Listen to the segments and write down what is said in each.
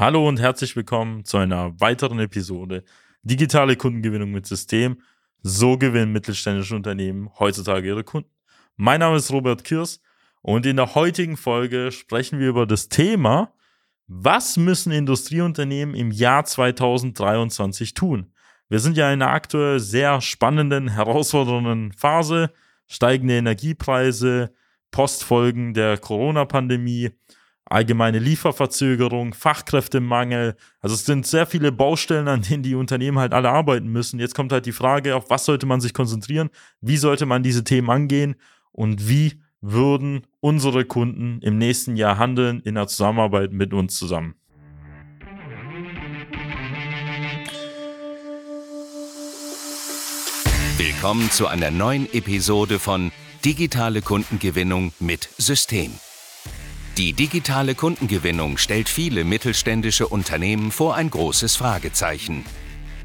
Hallo und herzlich willkommen zu einer weiteren Episode Digitale Kundengewinnung mit System. So gewinnen mittelständische Unternehmen heutzutage ihre Kunden. Mein Name ist Robert Kirs und in der heutigen Folge sprechen wir über das Thema, was müssen Industrieunternehmen im Jahr 2023 tun? Wir sind ja in einer aktuell sehr spannenden, herausfordernden Phase, steigende Energiepreise, Postfolgen der Corona-Pandemie allgemeine Lieferverzögerung, Fachkräftemangel. Also es sind sehr viele Baustellen, an denen die Unternehmen halt alle arbeiten müssen. Jetzt kommt halt die Frage, auf was sollte man sich konzentrieren? Wie sollte man diese Themen angehen? Und wie würden unsere Kunden im nächsten Jahr handeln in der Zusammenarbeit mit uns zusammen? Willkommen zu einer neuen Episode von Digitale Kundengewinnung mit System. Die digitale Kundengewinnung stellt viele mittelständische Unternehmen vor ein großes Fragezeichen.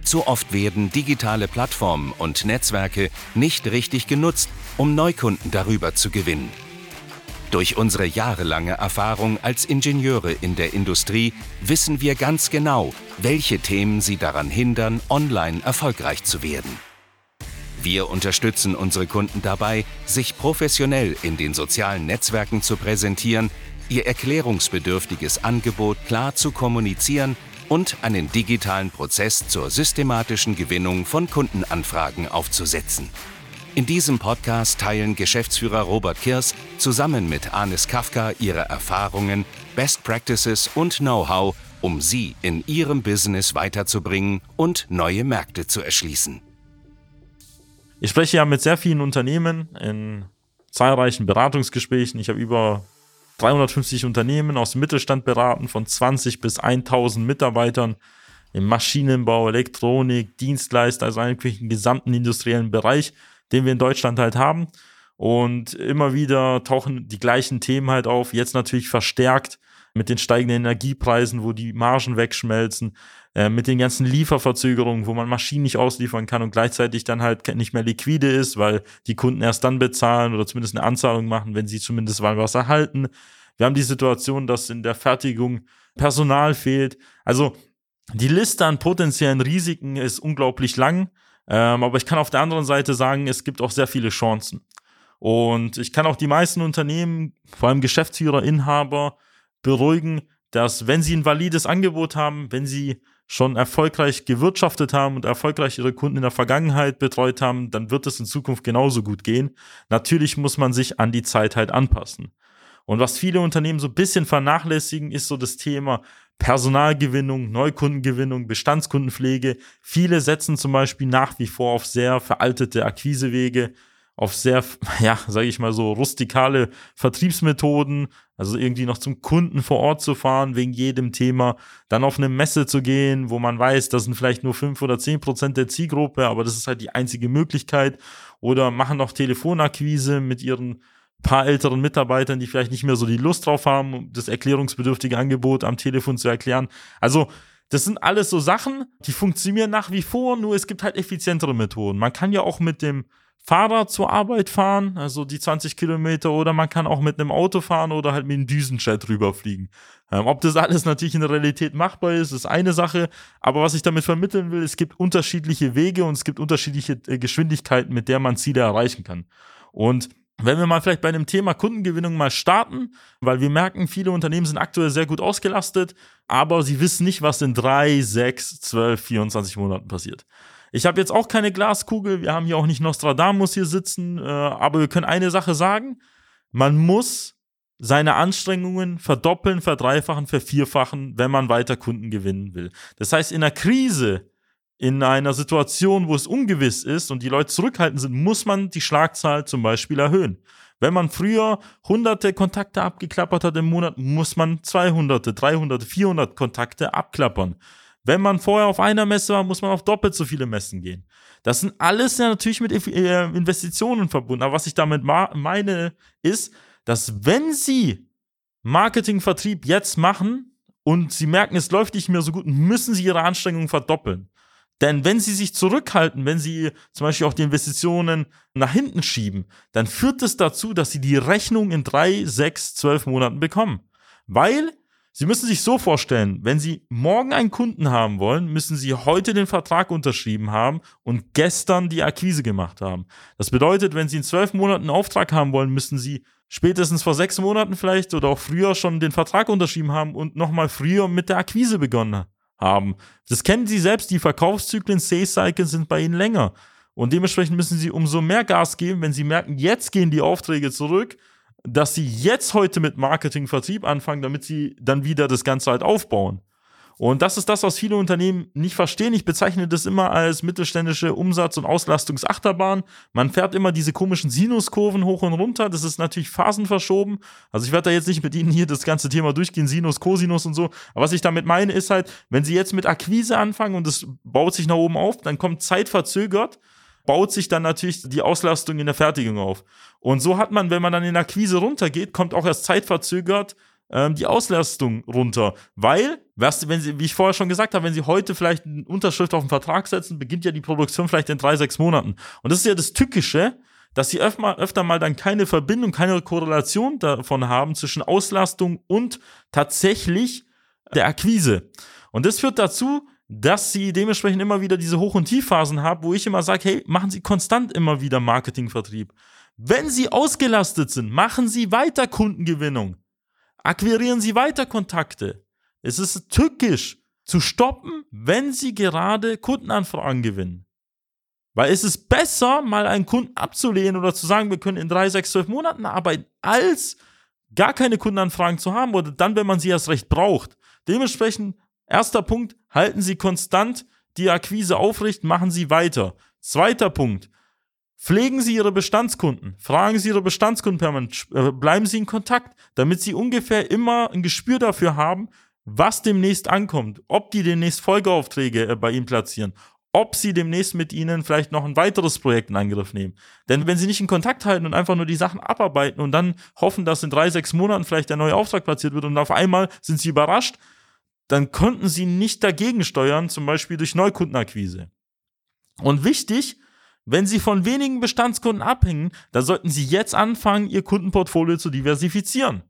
Zu oft werden digitale Plattformen und Netzwerke nicht richtig genutzt, um Neukunden darüber zu gewinnen. Durch unsere jahrelange Erfahrung als Ingenieure in der Industrie wissen wir ganz genau, welche Themen sie daran hindern, online erfolgreich zu werden. Wir unterstützen unsere Kunden dabei, sich professionell in den sozialen Netzwerken zu präsentieren ihr erklärungsbedürftiges Angebot klar zu kommunizieren und einen digitalen Prozess zur systematischen Gewinnung von Kundenanfragen aufzusetzen. In diesem Podcast teilen Geschäftsführer Robert Kirs zusammen mit Anis Kafka ihre Erfahrungen, Best Practices und Know-how, um sie in ihrem Business weiterzubringen und neue Märkte zu erschließen. Ich spreche ja mit sehr vielen Unternehmen in zahlreichen Beratungsgesprächen. Ich habe über 350 Unternehmen aus dem Mittelstand beraten, von 20 bis 1000 Mitarbeitern im Maschinenbau, Elektronik, Dienstleister, also eigentlich im gesamten industriellen Bereich, den wir in Deutschland halt haben. Und immer wieder tauchen die gleichen Themen halt auf, jetzt natürlich verstärkt mit den steigenden Energiepreisen, wo die Margen wegschmelzen, äh, mit den ganzen Lieferverzögerungen, wo man Maschinen nicht ausliefern kann und gleichzeitig dann halt nicht mehr liquide ist, weil die Kunden erst dann bezahlen oder zumindest eine Anzahlung machen, wenn sie zumindest mal was erhalten. Wir haben die Situation, dass in der Fertigung Personal fehlt. Also die Liste an potenziellen Risiken ist unglaublich lang. Ähm, aber ich kann auf der anderen Seite sagen, es gibt auch sehr viele Chancen. Und ich kann auch die meisten Unternehmen, vor allem Geschäftsführer, Inhaber, beruhigen, dass wenn sie ein valides Angebot haben, wenn sie schon erfolgreich gewirtschaftet haben und erfolgreich ihre Kunden in der Vergangenheit betreut haben, dann wird es in Zukunft genauso gut gehen. Natürlich muss man sich an die Zeit halt anpassen. Und was viele Unternehmen so ein bisschen vernachlässigen, ist so das Thema Personalgewinnung, Neukundengewinnung, Bestandskundenpflege. Viele setzen zum Beispiel nach wie vor auf sehr veraltete Akquisewege, auf sehr, ja, sage ich mal so, rustikale Vertriebsmethoden, also irgendwie noch zum Kunden vor Ort zu fahren wegen jedem Thema, dann auf eine Messe zu gehen, wo man weiß, das sind vielleicht nur fünf oder zehn Prozent der Zielgruppe, aber das ist halt die einzige Möglichkeit. Oder machen noch Telefonakquise mit ihren paar älteren Mitarbeitern, die vielleicht nicht mehr so die Lust drauf haben, das erklärungsbedürftige Angebot am Telefon zu erklären. Also das sind alles so Sachen, die funktionieren nach wie vor, nur es gibt halt effizientere Methoden. Man kann ja auch mit dem Fahrrad zur Arbeit fahren, also die 20 Kilometer, oder man kann auch mit einem Auto fahren oder halt mit einem Düsenjet rüberfliegen. Ähm, ob das alles natürlich in der Realität machbar ist, ist eine Sache, aber was ich damit vermitteln will, es gibt unterschiedliche Wege und es gibt unterschiedliche äh, Geschwindigkeiten, mit der man Ziele erreichen kann. Und wenn wir mal vielleicht bei einem Thema Kundengewinnung mal starten, weil wir merken, viele Unternehmen sind aktuell sehr gut ausgelastet, aber sie wissen nicht, was in drei, sechs, zwölf, 24 Monaten passiert. Ich habe jetzt auch keine Glaskugel, wir haben hier auch nicht Nostradamus hier sitzen, äh, aber wir können eine Sache sagen, man muss seine Anstrengungen verdoppeln, verdreifachen, vervierfachen, wenn man weiter Kunden gewinnen will. Das heißt, in einer Krise, in einer Situation, wo es ungewiss ist und die Leute zurückhaltend sind, muss man die Schlagzahl zum Beispiel erhöhen. Wenn man früher hunderte Kontakte abgeklappert hat im Monat, muss man 200, 300, 400 Kontakte abklappern. Wenn man vorher auf einer Messe war, muss man auf doppelt so viele Messen gehen. Das sind alles ja natürlich mit äh, Investitionen verbunden. Aber was ich damit meine, ist, dass wenn Sie Marketing, Vertrieb jetzt machen und Sie merken, es läuft nicht mehr so gut, müssen Sie Ihre Anstrengungen verdoppeln. Denn wenn Sie sich zurückhalten, wenn Sie zum Beispiel auch die Investitionen nach hinten schieben, dann führt es das dazu, dass Sie die Rechnung in drei, sechs, zwölf Monaten bekommen. Weil Sie müssen sich so vorstellen, wenn Sie morgen einen Kunden haben wollen, müssen Sie heute den Vertrag unterschrieben haben und gestern die Akquise gemacht haben. Das bedeutet, wenn Sie in zwölf Monaten einen Auftrag haben wollen, müssen Sie spätestens vor sechs Monaten vielleicht oder auch früher schon den Vertrag unterschrieben haben und nochmal früher mit der Akquise begonnen haben. Das kennen Sie selbst, die Verkaufszyklen, Sales Cycles sind bei Ihnen länger. Und dementsprechend müssen Sie umso mehr Gas geben, wenn Sie merken, jetzt gehen die Aufträge zurück dass sie jetzt heute mit Marketing, Vertrieb anfangen, damit sie dann wieder das Ganze halt aufbauen. Und das ist das, was viele Unternehmen nicht verstehen. Ich bezeichne das immer als mittelständische Umsatz- und Auslastungsachterbahn. Man fährt immer diese komischen Sinuskurven hoch und runter. Das ist natürlich phasenverschoben. Also ich werde da jetzt nicht mit Ihnen hier das ganze Thema durchgehen, Sinus, Cosinus und so. Aber was ich damit meine, ist halt, wenn Sie jetzt mit Akquise anfangen und es baut sich nach oben auf, dann kommt zeitverzögert baut sich dann natürlich die Auslastung in der Fertigung auf. Und so hat man, wenn man dann in der Akquise runtergeht, kommt auch erst zeitverzögert ähm, die Auslastung runter. Weil, weißt wenn Sie, wie ich vorher schon gesagt habe, wenn Sie heute vielleicht eine Unterschrift auf den Vertrag setzen, beginnt ja die Produktion vielleicht in drei, sechs Monaten. Und das ist ja das Tückische, dass sie öfter, öfter mal dann keine Verbindung, keine Korrelation davon haben zwischen Auslastung und tatsächlich der Akquise. Und das führt dazu, dass sie dementsprechend immer wieder diese Hoch- und Tiefphasen haben, wo ich immer sage, hey, machen Sie konstant immer wieder Marketingvertrieb. Wenn Sie ausgelastet sind, machen Sie weiter Kundengewinnung. Akquirieren Sie weiter Kontakte. Es ist tückisch zu stoppen, wenn Sie gerade Kundenanfragen gewinnen. Weil es ist besser, mal einen Kunden abzulehnen oder zu sagen, wir können in drei, sechs, zwölf Monaten arbeiten, als gar keine Kundenanfragen zu haben oder dann, wenn man sie erst recht braucht. Dementsprechend Erster Punkt, halten Sie konstant die Akquise aufrecht, machen Sie weiter. Zweiter Punkt, pflegen Sie Ihre Bestandskunden, fragen Sie Ihre Bestandskunden permanent, äh, bleiben Sie in Kontakt, damit Sie ungefähr immer ein Gespür dafür haben, was demnächst ankommt, ob die demnächst Folgeaufträge äh, bei Ihnen platzieren, ob sie demnächst mit ihnen vielleicht noch ein weiteres Projekt in Angriff nehmen. Denn wenn sie nicht in Kontakt halten und einfach nur die Sachen abarbeiten und dann hoffen, dass in drei, sechs Monaten vielleicht der neue Auftrag platziert wird und auf einmal sind sie überrascht, dann konnten sie nicht dagegen steuern, zum Beispiel durch Neukundenakquise. Und wichtig, wenn Sie von wenigen Bestandskunden abhängen, dann sollten Sie jetzt anfangen, Ihr Kundenportfolio zu diversifizieren.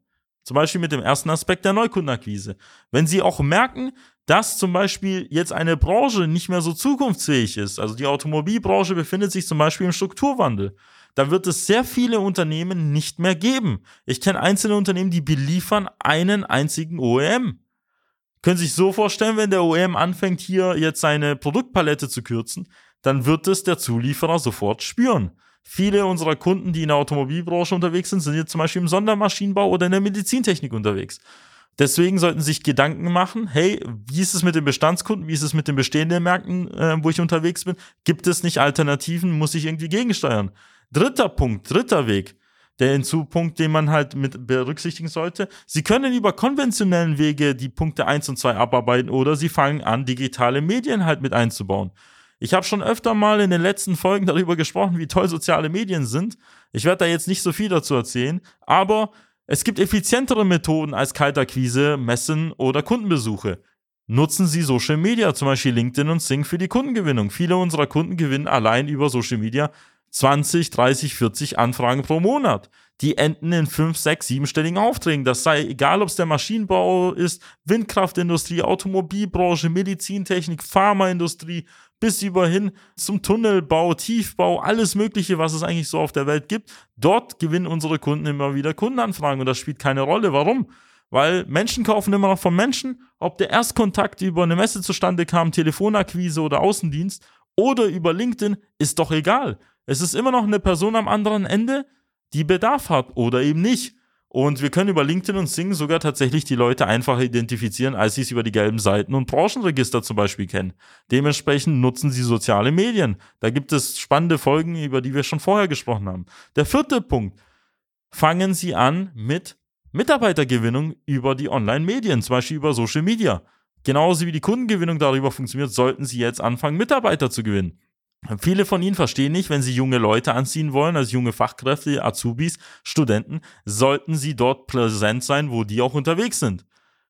Zum Beispiel mit dem ersten Aspekt der Neukundenakquise. Wenn Sie auch merken, dass zum Beispiel jetzt eine Branche nicht mehr so zukunftsfähig ist, also die Automobilbranche befindet sich zum Beispiel im Strukturwandel, da wird es sehr viele Unternehmen nicht mehr geben. Ich kenne einzelne Unternehmen, die beliefern einen einzigen OEM. Können Sie sich so vorstellen, wenn der OEM anfängt, hier jetzt seine Produktpalette zu kürzen, dann wird es der Zulieferer sofort spüren. Viele unserer Kunden, die in der Automobilbranche unterwegs sind, sind jetzt zum Beispiel im Sondermaschinenbau oder in der Medizintechnik unterwegs. Deswegen sollten sich Gedanken machen, hey, wie ist es mit den Bestandskunden, wie ist es mit den bestehenden Märkten, äh, wo ich unterwegs bin? Gibt es nicht Alternativen? Muss ich irgendwie gegensteuern? Dritter Punkt, dritter Weg der Hinzupunkt, den man halt mit berücksichtigen sollte. Sie können über konventionellen Wege die Punkte 1 und 2 abarbeiten oder sie fangen an, digitale Medien halt mit einzubauen. Ich habe schon öfter mal in den letzten Folgen darüber gesprochen, wie toll soziale Medien sind. Ich werde da jetzt nicht so viel dazu erzählen, aber es gibt effizientere Methoden als Kaltakquise, Messen oder Kundenbesuche. Nutzen Sie Social Media, zum Beispiel LinkedIn und Sing für die Kundengewinnung. Viele unserer Kunden gewinnen allein über Social Media 20, 30, 40 Anfragen pro Monat. Die enden in 5, 6, 7-stelligen Aufträgen. Das sei egal, ob es der Maschinenbau ist, Windkraftindustrie, Automobilbranche, Medizintechnik, Pharmaindustrie, bis überhin zum Tunnelbau, Tiefbau, alles Mögliche, was es eigentlich so auf der Welt gibt. Dort gewinnen unsere Kunden immer wieder Kundenanfragen und das spielt keine Rolle. Warum? Weil Menschen kaufen immer noch von Menschen, ob der Erstkontakt über eine Messe zustande kam, Telefonakquise oder Außendienst oder über LinkedIn, ist doch egal. Es ist immer noch eine Person am anderen Ende, die Bedarf hat oder eben nicht. Und wir können über LinkedIn und Sing sogar tatsächlich die Leute einfacher identifizieren, als sie es über die gelben Seiten und Branchenregister zum Beispiel kennen. Dementsprechend nutzen sie soziale Medien. Da gibt es spannende Folgen, über die wir schon vorher gesprochen haben. Der vierte Punkt. Fangen Sie an mit Mitarbeitergewinnung über die Online-Medien, zum Beispiel über Social Media. Genauso wie die Kundengewinnung darüber funktioniert, sollten Sie jetzt anfangen, Mitarbeiter zu gewinnen. Viele von ihnen verstehen nicht, wenn sie junge Leute anziehen wollen, also junge Fachkräfte, Azubis, Studenten, sollten sie dort präsent sein, wo die auch unterwegs sind.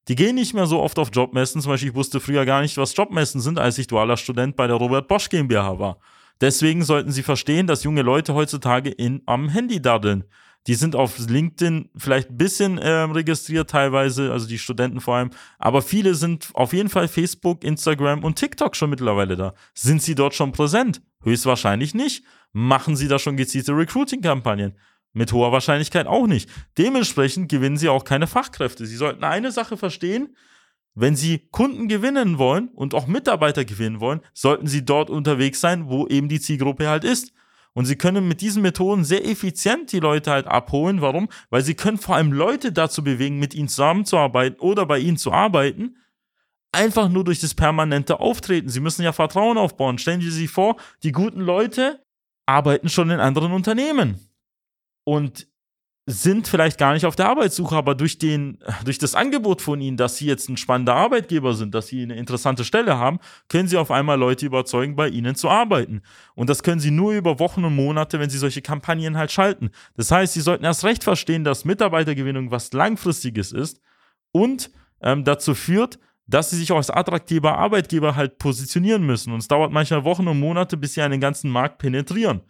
Die gehen nicht mehr so oft auf Jobmessen. Zum Beispiel, ich wusste früher gar nicht, was Jobmessen sind, als ich dualer Student bei der Robert Bosch GmbH war. Deswegen sollten sie verstehen, dass junge Leute heutzutage in, am Handy daddeln. Die sind auf LinkedIn vielleicht ein bisschen äh, registriert teilweise, also die Studenten vor allem. Aber viele sind auf jeden Fall Facebook, Instagram und TikTok schon mittlerweile da. Sind sie dort schon präsent? Höchstwahrscheinlich nicht. Machen sie da schon gezielte Recruiting-Kampagnen? Mit hoher Wahrscheinlichkeit auch nicht. Dementsprechend gewinnen sie auch keine Fachkräfte. Sie sollten eine Sache verstehen. Wenn Sie Kunden gewinnen wollen und auch Mitarbeiter gewinnen wollen, sollten Sie dort unterwegs sein, wo eben die Zielgruppe halt ist. Und sie können mit diesen Methoden sehr effizient die Leute halt abholen. Warum? Weil sie können vor allem Leute dazu bewegen, mit ihnen zusammenzuarbeiten oder bei ihnen zu arbeiten. Einfach nur durch das permanente Auftreten. Sie müssen ja Vertrauen aufbauen. Stellen Sie sich vor, die guten Leute arbeiten schon in anderen Unternehmen. Und sind vielleicht gar nicht auf der Arbeitssuche, aber durch, den, durch das Angebot von ihnen, dass sie jetzt ein spannender Arbeitgeber sind, dass sie eine interessante Stelle haben, können sie auf einmal Leute überzeugen, bei ihnen zu arbeiten. Und das können sie nur über Wochen und Monate, wenn sie solche Kampagnen halt schalten. Das heißt, sie sollten erst recht verstehen, dass Mitarbeitergewinnung was Langfristiges ist und ähm, dazu führt, dass sie sich auch als attraktiver Arbeitgeber halt positionieren müssen. Und es dauert manchmal Wochen und Monate, bis sie einen ganzen Markt penetrieren.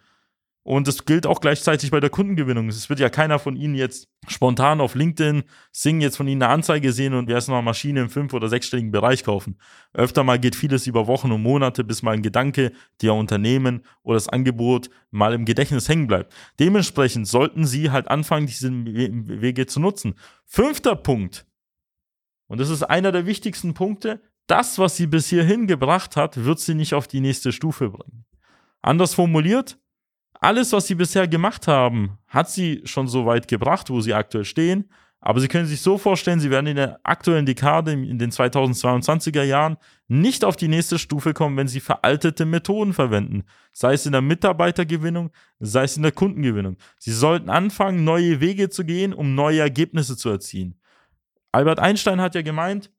Und das gilt auch gleichzeitig bei der Kundengewinnung. Es wird ja keiner von Ihnen jetzt spontan auf LinkedIn singen, jetzt von Ihnen eine Anzeige sehen und erst mal Maschine im fünf- oder sechsstelligen Bereich kaufen. Öfter mal geht vieles über Wochen und Monate, bis mal ein Gedanke, der Unternehmen oder das Angebot mal im Gedächtnis hängen bleibt. Dementsprechend sollten Sie halt anfangen, diese Wege zu nutzen. Fünfter Punkt. Und das ist einer der wichtigsten Punkte. Das, was Sie bis hierhin gebracht hat, wird Sie nicht auf die nächste Stufe bringen. Anders formuliert, alles, was sie bisher gemacht haben, hat sie schon so weit gebracht, wo sie aktuell stehen. Aber Sie können sich so vorstellen, Sie werden in der aktuellen Dekade, in den 2022er Jahren, nicht auf die nächste Stufe kommen, wenn Sie veraltete Methoden verwenden. Sei es in der Mitarbeitergewinnung, sei es in der Kundengewinnung. Sie sollten anfangen, neue Wege zu gehen, um neue Ergebnisse zu erzielen. Albert Einstein hat ja gemeint,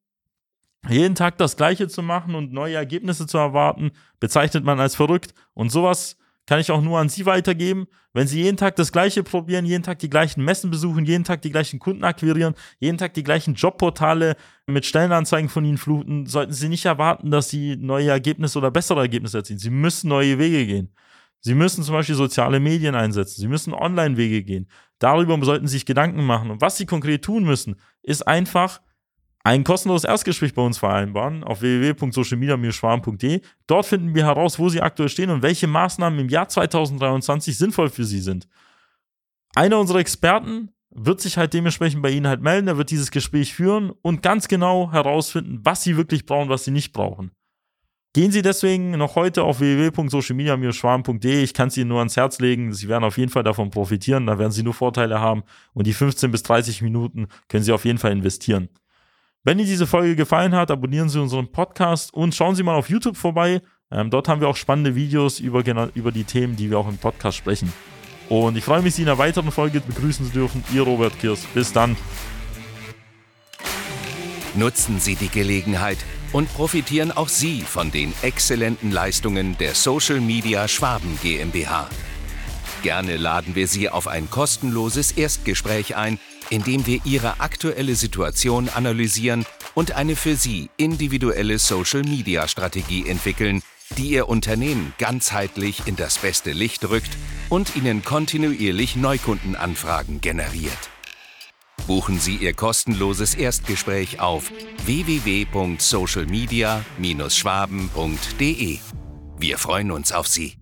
jeden Tag das Gleiche zu machen und neue Ergebnisse zu erwarten, bezeichnet man als verrückt. Und sowas kann ich auch nur an Sie weitergeben. Wenn Sie jeden Tag das Gleiche probieren, jeden Tag die gleichen Messen besuchen, jeden Tag die gleichen Kunden akquirieren, jeden Tag die gleichen Jobportale mit Stellenanzeigen von Ihnen fluten, sollten Sie nicht erwarten, dass Sie neue Ergebnisse oder bessere Ergebnisse erzielen. Sie müssen neue Wege gehen. Sie müssen zum Beispiel soziale Medien einsetzen. Sie müssen Online-Wege gehen. Darüber sollten Sie sich Gedanken machen. Und was Sie konkret tun müssen, ist einfach ein kostenloses Erstgespräch bei uns vereinbaren auf www.socialmedia-schwarm.de. Dort finden wir heraus, wo Sie aktuell stehen und welche Maßnahmen im Jahr 2023 sinnvoll für Sie sind. Einer unserer Experten wird sich halt dementsprechend bei Ihnen halt melden, er wird dieses Gespräch führen und ganz genau herausfinden, was Sie wirklich brauchen, was Sie nicht brauchen. Gehen Sie deswegen noch heute auf www.socialmedia-schwarm.de. Ich kann es Ihnen nur ans Herz legen. Sie werden auf jeden Fall davon profitieren. Da werden Sie nur Vorteile haben. Und die 15 bis 30 Minuten können Sie auf jeden Fall investieren. Wenn Ihnen diese Folge gefallen hat, abonnieren Sie unseren Podcast und schauen Sie mal auf YouTube vorbei. Ähm, dort haben wir auch spannende Videos über, über die Themen, die wir auch im Podcast sprechen. Und ich freue mich, Sie in einer weiteren Folge begrüßen zu dürfen. Ihr Robert Kirs. Bis dann. Nutzen Sie die Gelegenheit und profitieren auch Sie von den exzellenten Leistungen der Social Media Schwaben GmbH. Gerne laden wir Sie auf ein kostenloses Erstgespräch ein indem wir Ihre aktuelle Situation analysieren und eine für Sie individuelle Social-Media-Strategie entwickeln, die Ihr Unternehmen ganzheitlich in das beste Licht rückt und Ihnen kontinuierlich Neukundenanfragen generiert. Buchen Sie Ihr kostenloses Erstgespräch auf www.socialmedia-schwaben.de. Wir freuen uns auf Sie.